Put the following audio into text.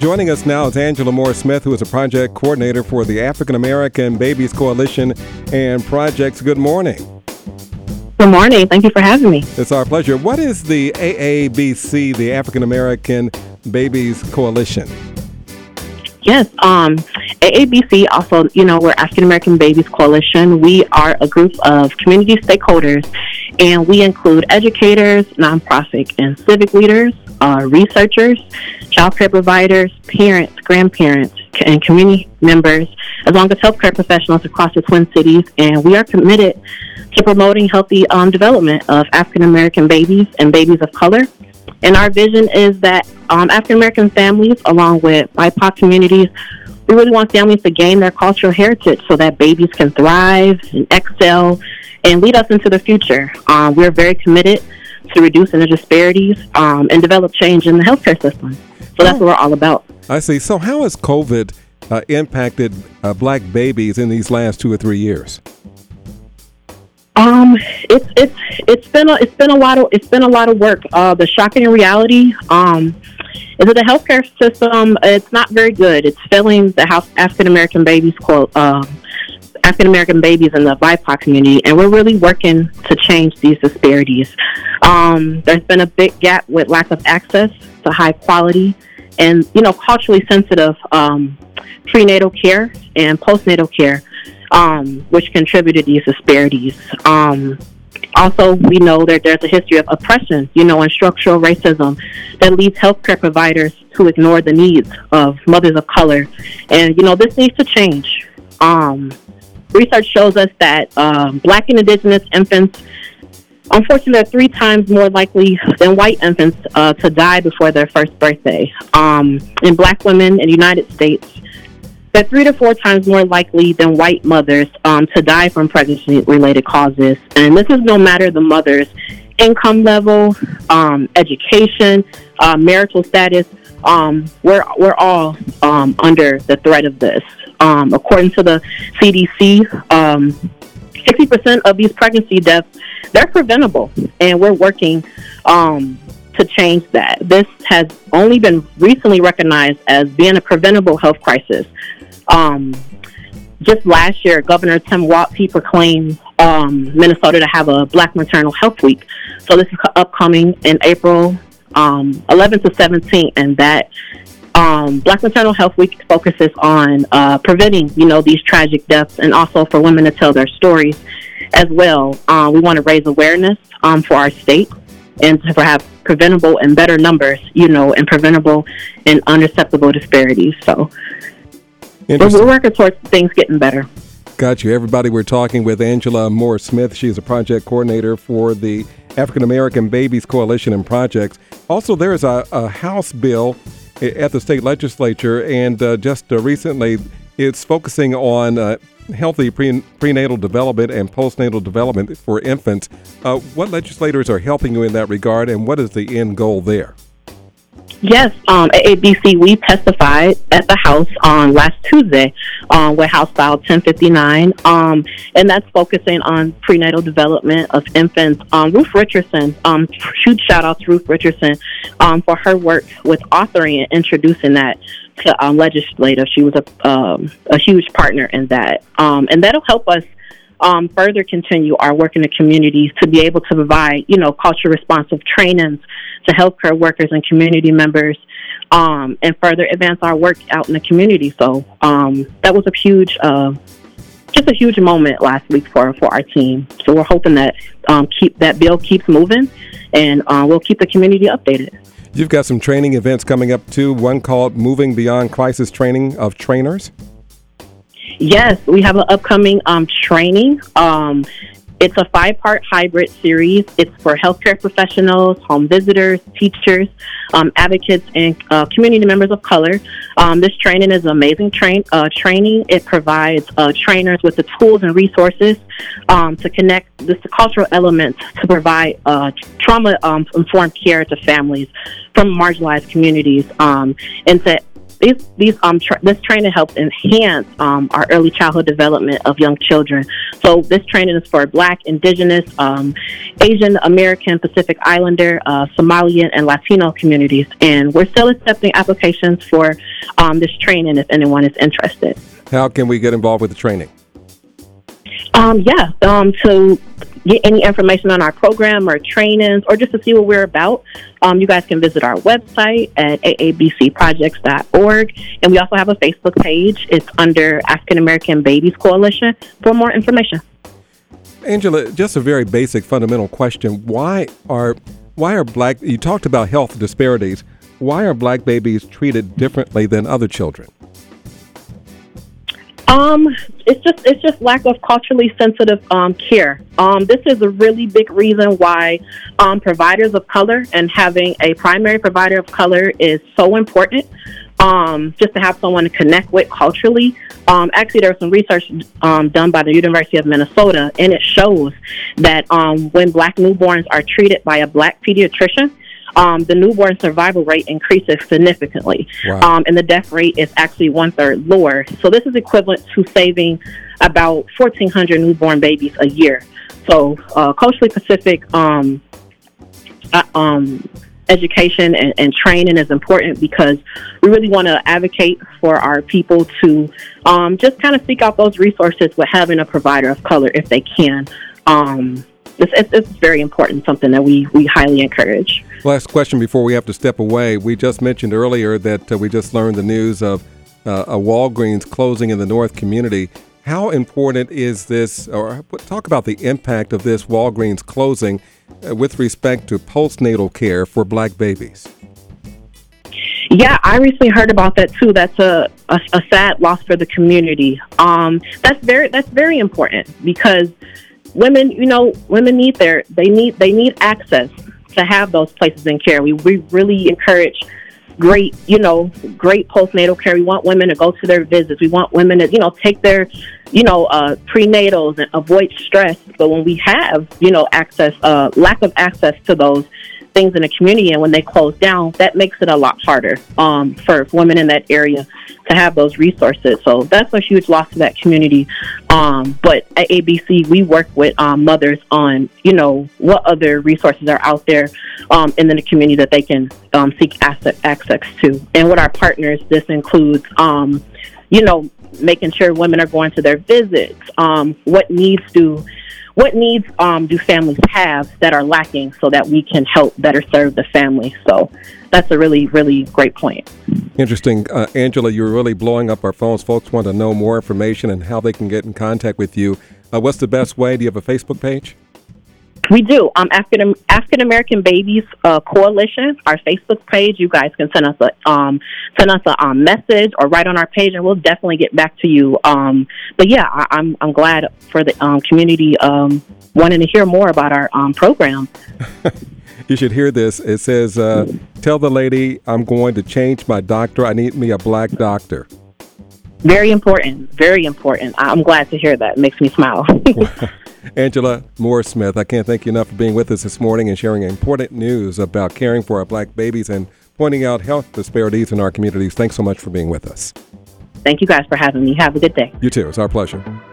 Joining us now is Angela Moore Smith, who is a project coordinator for the African American Babies Coalition and Projects. Good morning. Good morning. Thank you for having me. It's our pleasure. What is the AABC, the African American Babies Coalition? Yes, um, AABC also, you know, we're African American Babies Coalition. We are a group of community stakeholders, and we include educators, nonprofit and civic leaders, uh, researchers, child care providers, parents, grandparents, and community members, as well as healthcare professionals across the Twin Cities. And we are committed to promoting healthy um, development of African American babies and babies of color. And our vision is that um, African American families, along with BIPOC communities, we really want families to gain their cultural heritage so that babies can thrive and excel and lead us into the future. Um, we're very committed to reduce the disparities um, and develop change in the healthcare system. So that's what we're all about. I see. So, how has COVID uh, impacted uh, black babies in these last two or three years? Um, it's it's it's been a, it's been a lot of it's been a lot of work. Uh, the shocking reality um, is that the healthcare system it's not very good. It's failing the African American babies quote uh, African American babies in the BIPOC community, and we're really working to change these disparities. Um, there's been a big gap with lack of access to high quality and you know culturally sensitive um, prenatal care and postnatal care, um, which contributed to these disparities. Um, also, we know that there's a history of oppression, you know, and structural racism that leads healthcare providers to ignore the needs of mothers of color. And, you know, this needs to change. Um, research shows us that um, black and indigenous infants Unfortunately, they're three times more likely than white infants uh, to die before their first birthday. Um, in black women in the United States, they're three to four times more likely than white mothers um, to die from pregnancy related causes. And this is no matter the mother's income level, um, education, uh, marital status. Um, we're, we're all um, under the threat of this. Um, according to the CDC, 60% of these pregnancy deaths they're preventable, and we're working um, to change that. This has only been recently recognized as being a preventable health crisis. Um, just last year, Governor Tim Walz he proclaimed um, Minnesota to have a Black Maternal Health Week. So this is upcoming in April um, 11th to 17th, and that um, Black Maternal Health Week focuses on uh, preventing, you know, these tragic deaths, and also for women to tell their stories as well. Uh, we want to raise awareness um, for our state and to have preventable and better numbers, you know, and preventable and unacceptable disparities. So we're working towards things getting better. Got you. Everybody, we're talking with Angela Moore Smith. She's a project coordinator for the African American Babies Coalition and Projects. Also, there is a, a House bill at the state legislature, and uh, just uh, recently it's focusing on uh, healthy pre- prenatal development and postnatal development for infants. Uh, what legislators are helping you in that regard, and what is the end goal there? Yes, um, at ABC, we testified at the House on last Tuesday um, with House File 1059, um, and that's focusing on prenatal development of infants. Um, Ruth Richardson, um, huge shout out to Ruth Richardson um, for her work with authoring and introducing that to um, legislative. She was a um, a huge partner in that, um, and that'll help us um, further continue our work in the communities to be able to provide, you know, culture responsive trainings to healthcare workers and community members, um, and further advance our work out in the community. So um, that was a huge. Uh, just a huge moment last week for for our team. So we're hoping that um, keep that bill keeps moving, and uh, we'll keep the community updated. You've got some training events coming up too. One called Moving Beyond Crisis Training of Trainers. Yes, we have an upcoming um, training. Um, it's a five part hybrid series. It's for healthcare professionals, home visitors, teachers, um, advocates, and uh, community members of color. Um, this training is amazing train, uh, training. It provides uh, trainers with the tools and resources um, to connect the cultural elements to provide uh, trauma um, informed care to families from marginalized communities um, and to these these um tra- this training helps enhance um, our early childhood development of young children. So this training is for Black, Indigenous, um, Asian American, Pacific Islander, uh, Somalian, and Latino communities, and we're still accepting applications for um, this training if anyone is interested. How can we get involved with the training? Um, yeah, um, to get any information on our program or trainings or just to see what we're about, um, you guys can visit our website at aabcprojects.org. And we also have a Facebook page. It's under African American Babies Coalition for more information. Angela, just a very basic fundamental question. Why are why are black you talked about health disparities. Why are black babies treated differently than other children? Um, it's just it's just lack of culturally sensitive um, care. Um, this is a really big reason why um, providers of color and having a primary provider of color is so important. Um, just to have someone to connect with culturally. Um, actually, there was some research um, done by the University of Minnesota, and it shows that um, when black newborns are treated by a black pediatrician, um, the newborn survival rate increases significantly, Wow. um, and the death rate is actually one third lower. So this is equivalent to saving about 1,400 newborn babies a year. So uh, culturally Pacific um, uh, um, education and, and training is important because we really want to advocate for our people to um, just kind of seek out those resources with having a provider of color if they can. Um, it's, it's, it's very important, something that we, we highly encourage. Last question before we have to step away. We just mentioned earlier that uh, we just learned the news of uh, a Walgreens closing in the North community. How important is this, or talk about the impact of this Walgreens closing uh, with respect to postnatal care for black babies? Yeah, I recently heard about that too. That's a, a, a sad loss for the community. Um, that's very that's very important because women, you know, women need their they need they need access to have those places in care. We we really encourage great, you know, great postnatal care. We want women to go to their visits. We want women to, you know, take their, you know, uh, prenatals and avoid stress. But when we have, you know, access, uh, lack of access to those things in the community, and when they close down, that makes it a lot harder um, for women in that area to have those resources. So that's a huge loss to that community. Um, but at ABC, we work with um, mothers on, you know, what other resources are out there um, in the community that they can um, seek asset access to. And with our partners, this includes, um, you know, making sure women are going to their visits. Um, what needs do what needs um, do families have that are lacking so that we can help better serve the family? So that's a really, really great point. Interesting. Uh, Angela, you're really blowing up our phones. Folks want to know more information and how they can get in contact with you. Uh, what's the best way? Do you have a Facebook page? We do. Um, African African American Babies uh, Coalition, our Facebook page. You guys can send us a um, send us a um, message or write on our page, and we'll definitely get back to you. Um, but yeah, I, I'm I'm glad for the um, community um, wanting to hear more about our um, program. You should hear this. It says, uh, "Tell the lady I'm going to change my doctor. I need me a black doctor." Very important. Very important. I'm glad to hear that. It makes me smile. Angela Moore Smith, I can't thank you enough for being with us this morning and sharing important news about caring for our black babies and pointing out health disparities in our communities. Thanks so much for being with us. Thank you guys for having me. Have a good day. You too. It's our pleasure.